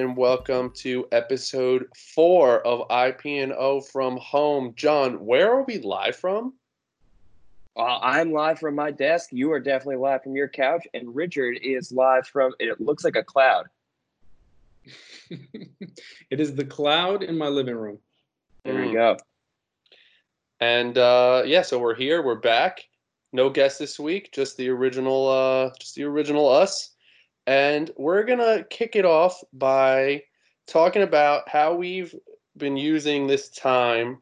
and welcome to episode four of IP&O from home. John, where are we live from? Uh, I'm live from my desk. You are definitely live from your couch, and Richard is live from. It looks like a cloud. it is the cloud in my living room. There mm. we go. And uh, yeah, so we're here. We're back. No guest this week. Just the original. Uh, just the original us. And we're gonna kick it off by talking about how we've been using this time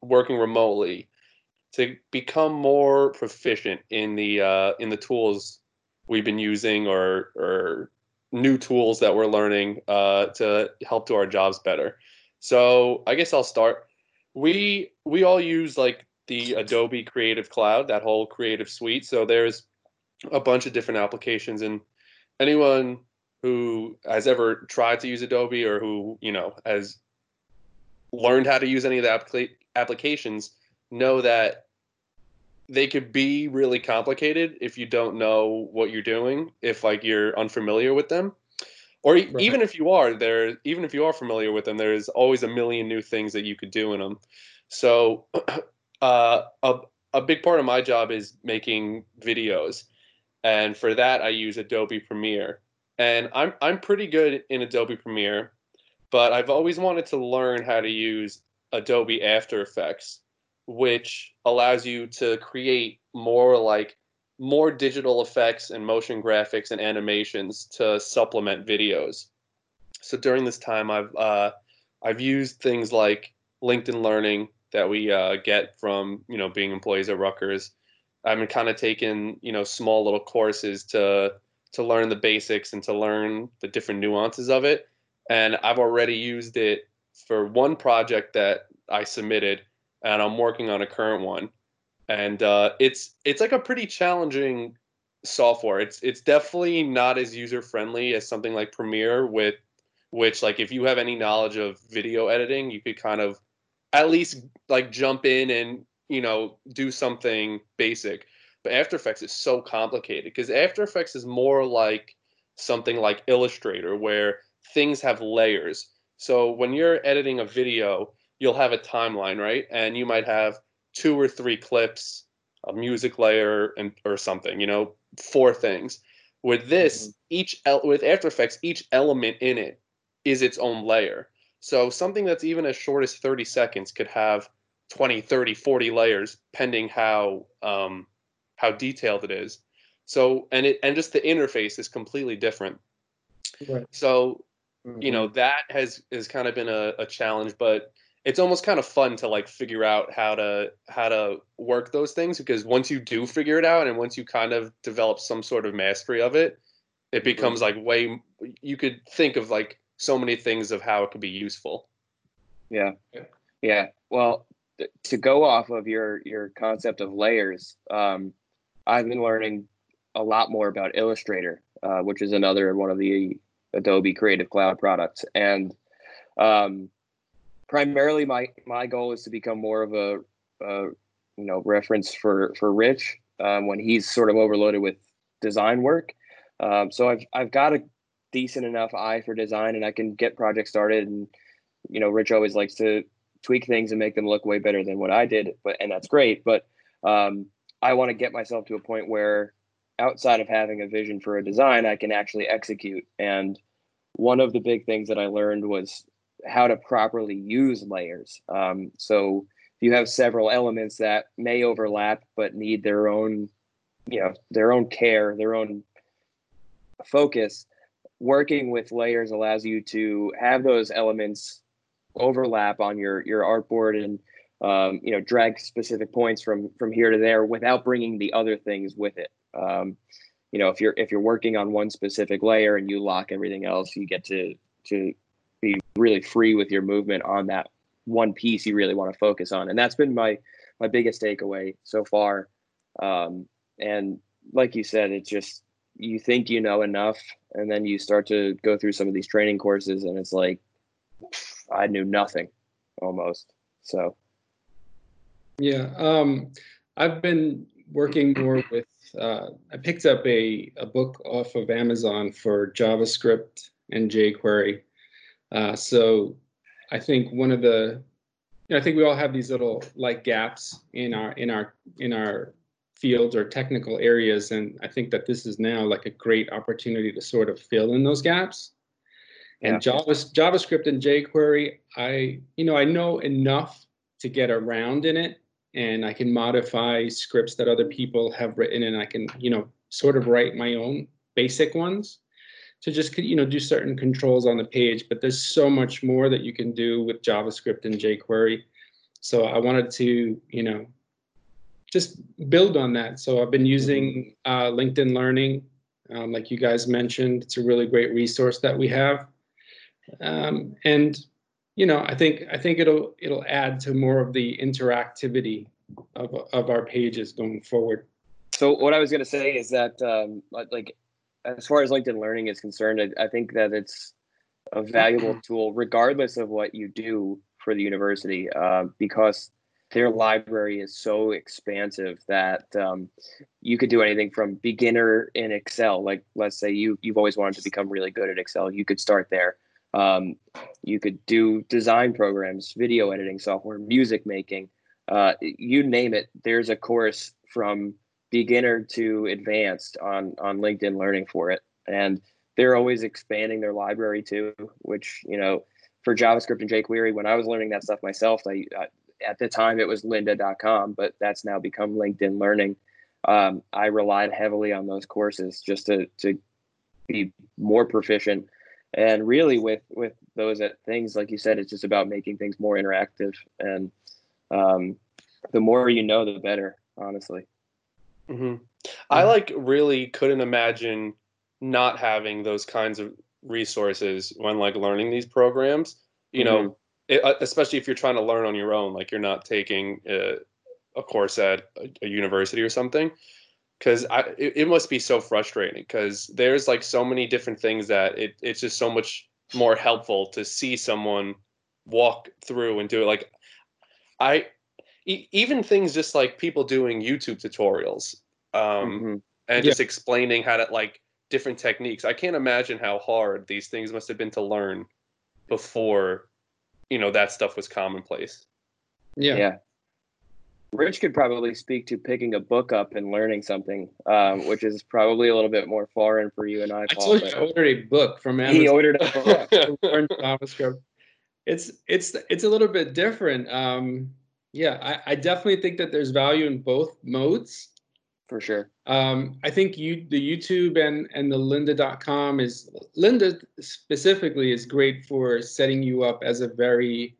working remotely to become more proficient in the uh, in the tools we've been using or or new tools that we're learning uh, to help do our jobs better. So I guess I'll start. We we all use like the Adobe Creative Cloud, that whole creative suite. So there's a bunch of different applications, and anyone who has ever tried to use Adobe or who you know has learned how to use any of the applica- applications know that they could be really complicated if you don't know what you're doing if like you're unfamiliar with them. Or right. even if you are there even if you are familiar with them there's always a million new things that you could do in them so uh, a, a big part of my job is making videos and for that i use adobe premiere and i'm i'm pretty good in adobe premiere but i've always wanted to learn how to use adobe after effects which allows you to create more like more digital effects and motion graphics and animations to supplement videos. So during this time, I've uh, I've used things like LinkedIn Learning that we uh, get from you know being employees at Rutgers. I've been kind of taking you know small little courses to to learn the basics and to learn the different nuances of it. And I've already used it for one project that I submitted and I'm working on a current one. And uh, it's it's like a pretty challenging software. It's it's definitely not as user friendly as something like Premiere, with which like if you have any knowledge of video editing, you could kind of at least like jump in and you know do something basic. But After Effects is so complicated because After Effects is more like something like Illustrator where things have layers. So when you're editing a video, you'll have a timeline, right? And you might have two or three clips, a music layer, and or something. You know, four things. With this, mm-hmm. each with After Effects, each element in it is its own layer. So something that's even as short as 30 seconds could have 20, 30, 40 layers, pending how um, how detailed it is. So and it and just the interface is completely different. Right. So mm-hmm. you know mm-hmm. that has has kind of been a, a challenge, but it's almost kind of fun to like figure out how to how to work those things because once you do figure it out and once you kind of develop some sort of mastery of it it mm-hmm. becomes like way you could think of like so many things of how it could be useful yeah yeah well to go off of your your concept of layers um, i've been learning a lot more about illustrator uh, which is another one of the adobe creative cloud products and um, primarily my my goal is to become more of a, a you know reference for for Rich um, when he's sort of overloaded with design work. Um, so I've I've got a decent enough eye for design, and I can get projects started. And you know, Rich always likes to tweak things and make them look way better than what I did, but and that's great. But um, I want to get myself to a point where outside of having a vision for a design, I can actually execute. And one of the big things that I learned was how to properly use layers. Um, so if you have several elements that may overlap but need their own, you know, their own care, their own focus, working with layers allows you to have those elements overlap on your your artboard and um, you know drag specific points from from here to there without bringing the other things with it. Um, you know, if you're if you're working on one specific layer and you lock everything else, you get to to be really free with your movement on that one piece you really want to focus on. And that's been my my biggest takeaway so far. Um, and like you said, it's just you think you know enough, and then you start to go through some of these training courses, and it's like I knew nothing almost. So, yeah, um, I've been working more with. Uh, I picked up a a book off of Amazon for JavaScript and jQuery Uh, so I think one of the, you know, I think we all have these little like gaps in our in our in our fields or technical areas, and I think that this is now like a great opportunity to sort of fill in those gaps. And Yeah. Java, JavaScript and jQuery, I you know I know enough to get around in it, and I can modify scripts that other people have written, and I can you know sort of write my own basic ones to just you know do certain controls on the page. But there's so much more that you can do with JavaScript and jQuery. So I wanted to you know just build on that. So I've been using uh, LinkedIn Learning, um, like you guys mentioned. It's a really great resource that we have, um, and you know I think I think it'll it'll add to more of the interactivity of of our pages going forward. So what I was going to say is that, um, like- as far as LinkedIn Learning is concerned, I, I think that it's a valuable tool, regardless of what you do for the university, uh, because their library is so expansive that um, you could do anything from beginner in Excel. Like, let's say you you've always wanted to become really good at Excel, you could start there. Um, you could do design programs, video editing software, music making, uh, you name it. There's a course from beginner to advanced on on LinkedIn Learning for it, and they're always expanding their library too. Which you know, for JavaScript and jQuery, when I was learning that stuff myself, I, I at the time it was Lynda.com, but that's now become LinkedIn Learning. Um, I relied heavily on those courses just to to be more proficient. And really, with with those at things like you said, it's just about making things more interactive. And um, the more you know, the better. Honestly. hmm I like really couldn't imagine not having those kinds of resources when like learning these programs. You know, it, uh, especially if you're trying to learn on your own, like you're not taking a, a course at a, a university or something. Because it, it must be so frustrating. Because there's like so many different things that it, it's just so much more helpful to see someone walk through and do it. Like I, e- even things just like people doing YouTube tutorials. Um, Mhm. and Yeah. just explaining how to like different techniques. I can't imagine how hard these things must have been to learn before, you know, that stuff was commonplace. Yeah. yeah. Rich could probably speak to picking a book up and learning something, um, which is probably a little bit more foreign for you and I, I told you I ordered a book from Amazon. He ordered a book. to learn JavaScript. It's it's it's a little bit different. Um, yeah, I, I definitely think that there's value in both modes. for sure. Um, I think you the YouTube and and the lynda.com is Lynda specifically is great for setting you up as a very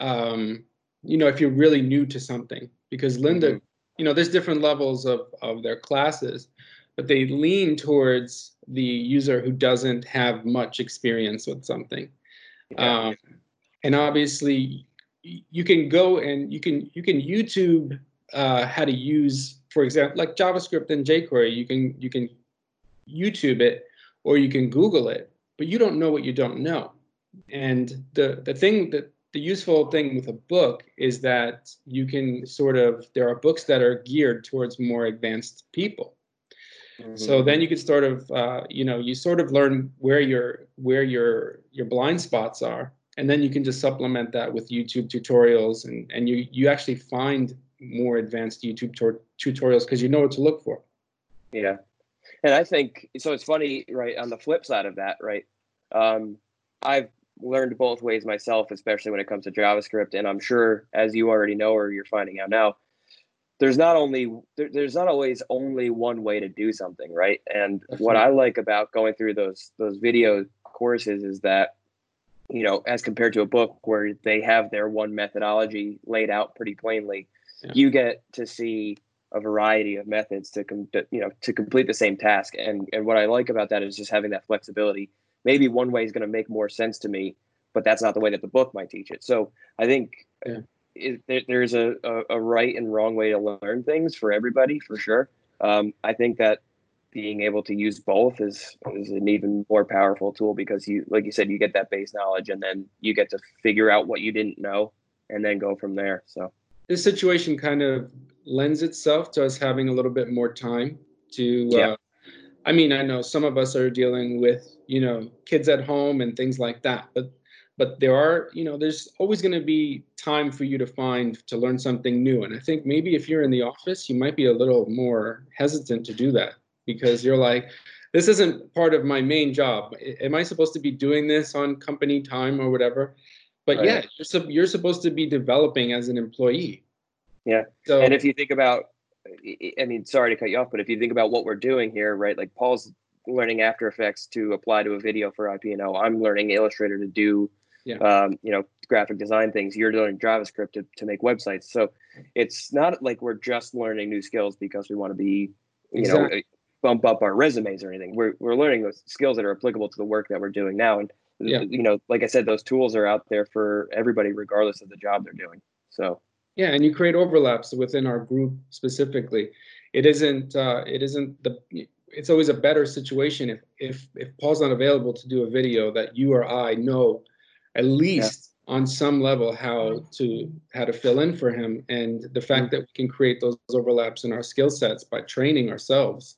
um, you know if you're really new to something because Lynda Mhm. you know there's different levels of of their classes but they lean towards the user who doesn't have much experience with something Yeah. um, and obviously you can go and you can you can youtube uh, how to use for example like javascript and jquery you can you can youtube it or you can google it but you don't know what you don't know and the the thing that the useful thing with a book is that you can sort of there are books that are geared towards more advanced people Mhm. so then you could sort of uh, you know you sort of learn where your where your your blind spots are and then you can just supplement that with youtube tutorials and and you you actually find more advanced youtube tor- tutorials because you know what to look for Yeah. And I think so it's funny, right, on the flip side of that, right? Um, I've learned both ways myself, especially when it comes to JavaScript, and I'm sure as you already know or you're finding out now, there's not only there, there's not always only one way to do something, right? And what I like about going through those those video courses is that you know, as compared to a book where they have their one methodology laid out pretty plainly, Yeah. you get to see a variety of methods to com- to, you know to complete the same task and and what i like about that is just having that flexibility maybe one way is going to make more sense to me but that's not the way that the book might teach it so i think Yeah. it, there, there's a, a, a right and wrong way to learn things for everybody for sure um, i think that being able to use both is is an even more powerful tool because you like you said you get that base knowledge and then you get to figure out what you didn't know and then go from there so this situation kind of lends itself to us having a little bit more time to Yeah. uh, i mean i know some of us are dealing with you know kids at home and things like that. But but there are you know there's always going to be time for you to find to learn something new. And i think maybe if you're in the office you might be a little more hesitant to do that because you're like this isn't part of my main job. Am i supposed to be doing this on company time or whatever? But right. yeah you're, you're supposed to be developing as an employee. Yeah. So and if you think about i mean sorry to cut you off but if you think about what we're doing here right like paul's learning after effects to apply to a video for ip&o i'm learning illustrator to do yeah. um, you know, graphic design things. You're learning JavaScript to, to make websites. So it's not like we're just learning new skills because we want to be, you exactly. know, bump up our resumes or anything. We're, we're learning those skills that are applicable to the work that we're doing now. And, yeah. you know, like I said, those tools are out there for everybody, regardless of the job they're doing. So, yeah. And you create overlaps within our group specifically. It isn't, uh, it isn't the, it's always a better situation if, if, if Paul's not available to do a video that you or I know at least yeah. on some level how to how to fill in for him and the fact mm-hmm. that we can create those overlaps in our skill sets by training ourselves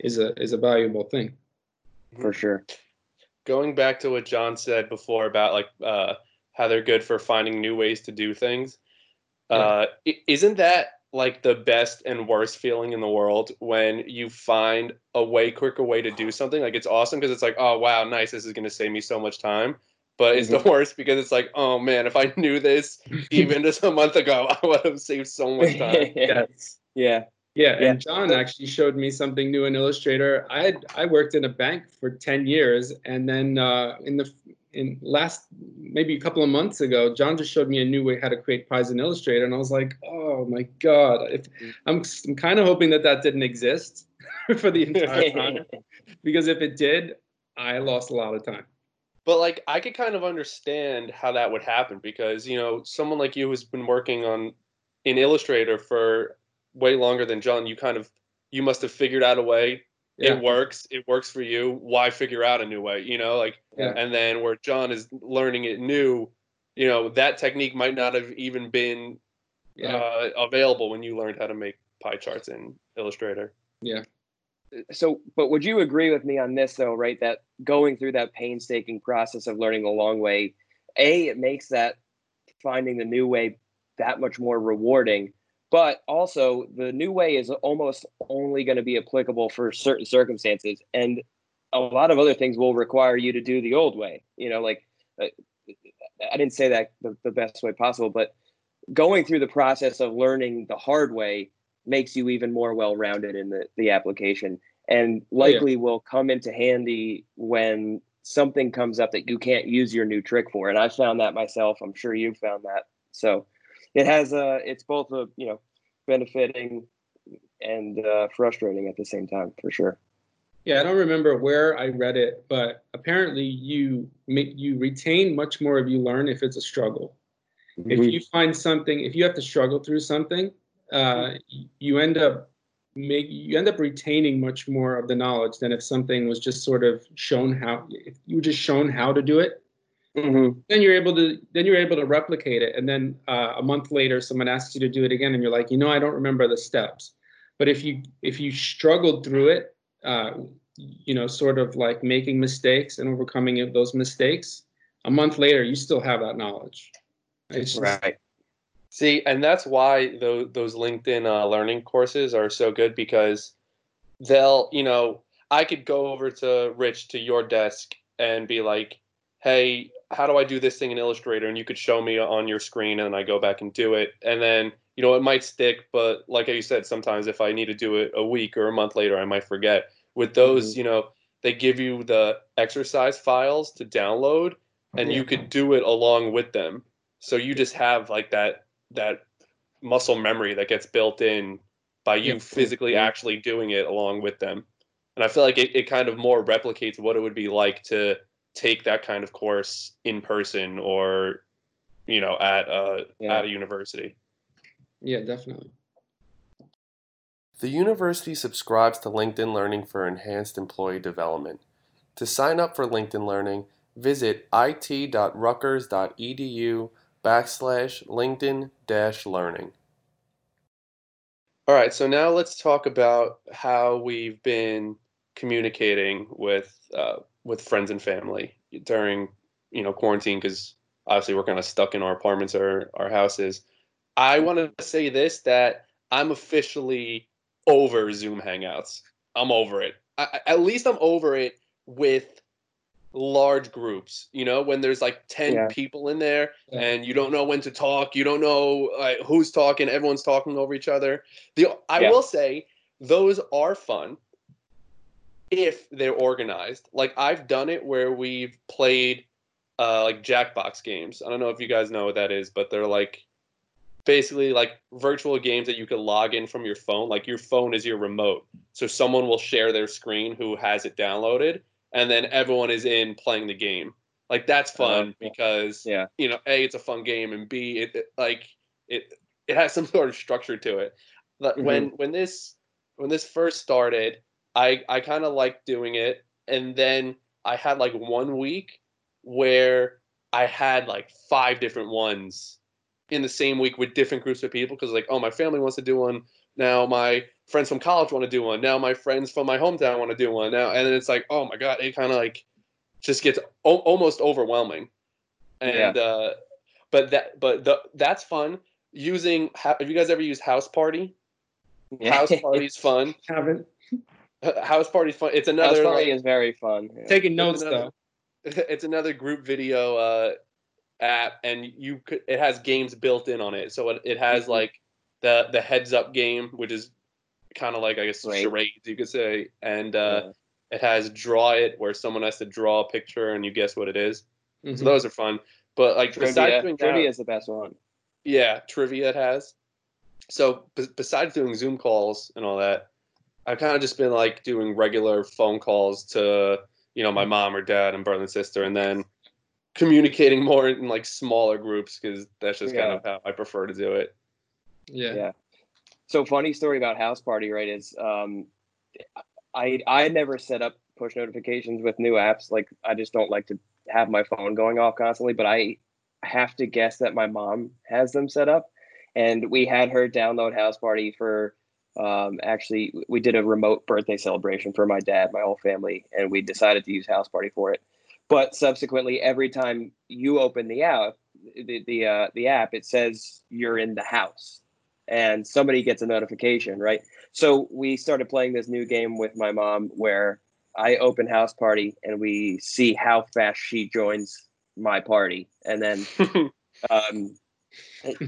is a is a valuable thing for sure going back to what john said before about like uh, how they're good for finding new ways to do things yeah. uh, isn't that like the best and worst feeling in the world when you find a way quicker way to do something like it's awesome because it's like oh wow nice this is going to save me so much time but it's mm-hmm. the worst because it's like, oh man, if I knew this even just a month ago, I would have saved so much time. yes. Yeah. Yeah, and John actually showed me something new in Illustrator. I had I worked in a bank for ten years, and then uh, in the in last maybe a couple of months ago, John just showed me a new way how to create pies in Illustrator, and I was like, oh my god! If. I'm I'm kind of hoping that that didn't exist for the entire time, because if it did, I lost a lot of time. But like I could kind of understand how that would happen because you know someone like you who's been working on in Illustrator for way longer than John, you kind of you must have figured out a way. Yeah. It works. It works for you. Why figure out a new way? You know, like yeah. and then where John is learning it new, you know, that technique might not have even been yeah. uh, available when you learned how to make pie charts in Illustrator. Yeah so but would you agree with me on this though right that going through that painstaking process of learning the long way a it makes that finding the new way that much more rewarding but also the new way is almost only going to be applicable for certain circumstances and a lot of other things will require you to do the old way you know like uh, i didn't say that the, the best way possible but going through the process of learning the hard way makes you even more well-rounded in the, the application and likely oh, yeah. will come into handy when something comes up that you can't use your new trick for and i found that myself i'm sure you found that so it has a it's both a you know benefiting and uh, frustrating at the same time for sure. Yeah i don't remember where i read it but apparently you make you retain much more of you learn if it's a struggle. Mm-hmm. if you find something if you have to struggle through something uh, you end up make you end up retaining much more of the knowledge than if something was just sort of shown how if you were just shown how to do it mm-hmm. then you're able to then you're able to replicate it. And then uh, a month later someone asks you to do it again and you're like you know i don't remember the steps. But if you if you struggled through it uh, you know sort of like making mistakes and overcoming those mistakes a month later you still have that knowledge. It's just, right. See, and that's why those those LinkedIn uh, learning courses are so good because they'll, you know, I could go over to Rich to your desk and be like, "Hey, how do I do this thing in Illustrator?" And you could show me on your screen, and I go back and do it, and then you know it might stick, but like you said, sometimes if I need to do it a week or a month later, I might forget. With those, mm-hmm. you know, they give you the exercise files to download, and you could do it along with them. So you just have like that that muscle memory that gets built in by you yep. physically yeah. actually doing it along with them. And I feel like it, it kind of more replicates what it would be like to take that kind of course in person or, you know, at a, yeah. at a university. Yeah, definitely. The university subscribes to LinkedIn Learning for enhanced employee development. To sign up for LinkedIn Learning, visit it.rutgers.edu backslash LinkedIn dash learning. All right, so now let's talk about how we've been communicating with uh, with friends and family during you know quarantine because obviously we're kind of stuck in our apartments or our houses. I want to say this that I'm officially over Zoom Hangouts. I'm over it. I, at least I'm over it with large groups. You know, when there's like ten Yeah. people in there Yeah. and you don't know when to talk, you don't know like, who's talking. Everyone's talking over each other. The I Yeah. will say those are fun if they're organized. Like I've done it where we've played uh, like Jackbox games. I don't know if you guys know what that is, but they're like basically like virtual games that you can log in from your phone. Like your phone is your remote, so someone will share their screen who has it downloaded, and then everyone is in playing the game. Like that's fun Uh, because Yeah. you know, a it's a fun game, and b it, it like it it has some sort of structure to it. But when when this when this first started, I I kind of liked doing it, and then I had like one week where I had like five different ones in the same week with different groups of people because like oh my family wants to do one. Now my friends from college want to do one. Now my friends from my hometown want to do one. Now and then it's like oh my god it kind of like just gets o- almost overwhelming. And uh but that but the that's fun. Using ha- have you guys ever used house party? House party's fun. Haven't house party's fun it's another. House another party like- is very fun. yeah. taking notes another- though. it's another group video uh, app, and you could it has games built in on it. So it, it has Mhm. like the the heads up game, which is kind of like I guess Right. charades you could say, and uh, Yeah. it has draw it where someone has to draw a picture and you guess what it is. Mhm. So those are fun. But like besides Trivia, doing trivia that, is the best one. yeah, trivia it has. So b- besides doing Zoom calls and all that, I've kind of just been like doing regular phone calls to you know my mom or dad and brother and sister, and then communicating more in like smaller groups because that's just kind of how I prefer to do it. yeah. Yeah. So funny story about house party, right? Is um, I I never set up push notifications with new apps. Like I just don't like to have my phone going off constantly. But I have to guess that my mom has them set up, and we had her download house party for. Um, actually, we did a remote birthday celebration for my dad, my whole family, and we decided to use house party for it. But subsequently, every time you open the app, the the uh, the app, it says you're in the house and somebody gets a notification, right? So we started playing this new game with my mom where I open house party and we see how fast she joins my party. And then um,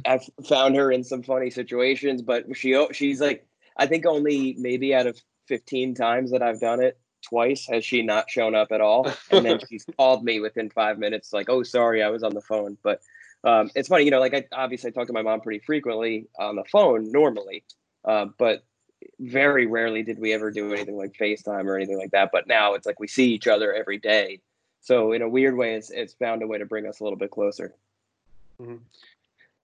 I've found her in some funny situations, but she she's like, I think only maybe out of 15 times that I've done it, twice has she not shown up at all. And then she's called me within five minutes, like, oh, sorry, I was on the phone. But um, it's funny, you know, like I obviously I talk to my mom pretty frequently on the phone normally, uh, but very rarely did we ever do anything like FaceTime or anything like that. But now it's like we see each other every day. So in a weird way, it's it's found a way to bring us a little bit closer.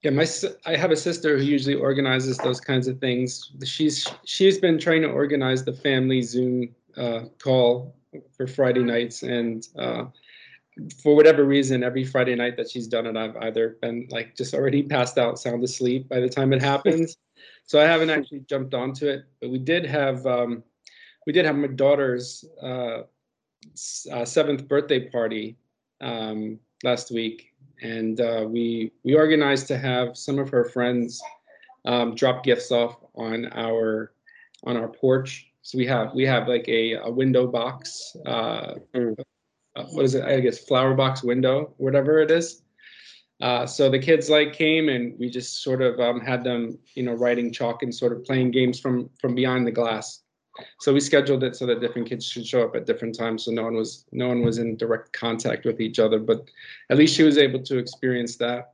Yeah, my I have a sister who usually organizes those kinds of things. She's she's been trying to organize the family Zoom uh, call for Friday nights, and uh, for whatever reason, every Friday night that she's done it, I've either been like just already passed out, sound asleep by the time it happens. so I haven't actually jumped onto it. But we did have um, we did have my daughter's uh, uh, seventh birthday party um, last week, and uh, we we organized to have some of her friends um, drop gifts off on our on our porch. So we have we have like a, a window box. Uh, Mm. uh, what is it? I guess flower box window, whatever it is. Uh, so the kids like came and we just sort of um, had them, you know, writing chalk and sort of playing games from from behind the glass. So we scheduled it so that different kids should show up at different times, so no one was no one was in direct contact with each other. But at least she was able to experience that.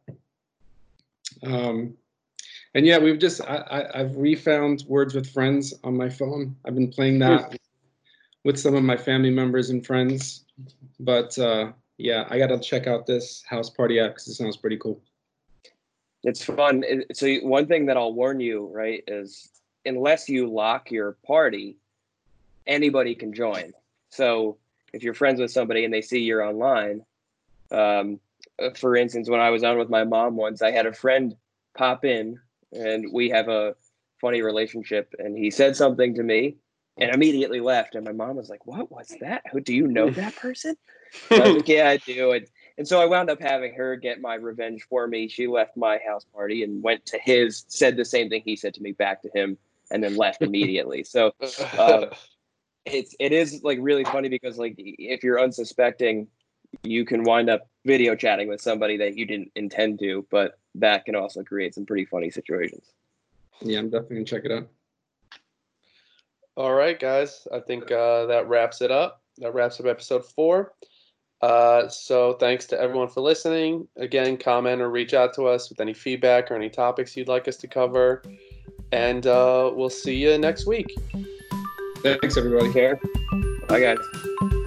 Um, and yeah, we've just I, I, I've refound Words with Friends on my phone. I've been playing that with some of my family members and friends. But uh, yeah, I got to check out this house party app because it sounds pretty cool. It's fun. So one thing that I'll warn you, right, is unless you lock your party, anybody can join. So if you're friends with somebody and they see you're online, um, uh, for instance, when I was on with my mom once, I had a friend pop in, and we have a funny relationship, and he said something to me, and immediately left, and my mom was like, "What was that? Who do you know that person?" I was like, yeah, I do. And, And so I wound up having her get my revenge for me. She left my house party and went to his, said the same thing he said to me back to him, and then left immediately. So um, it's it is like really funny because like if you're unsuspecting, you can wind up video chatting with somebody that you didn't intend to, but that can also create some pretty funny situations. Yeah, I'm definitely gonna check it out. All right, guys. I think uh, that wraps it up. That wraps up episode four. Uh, so thanks to everyone for listening. Again, comment or reach out to us with any feedback or any topics you'd like us to cover. And uh, we'll see you next week. Thanks, everybody. Care. Bye, guys.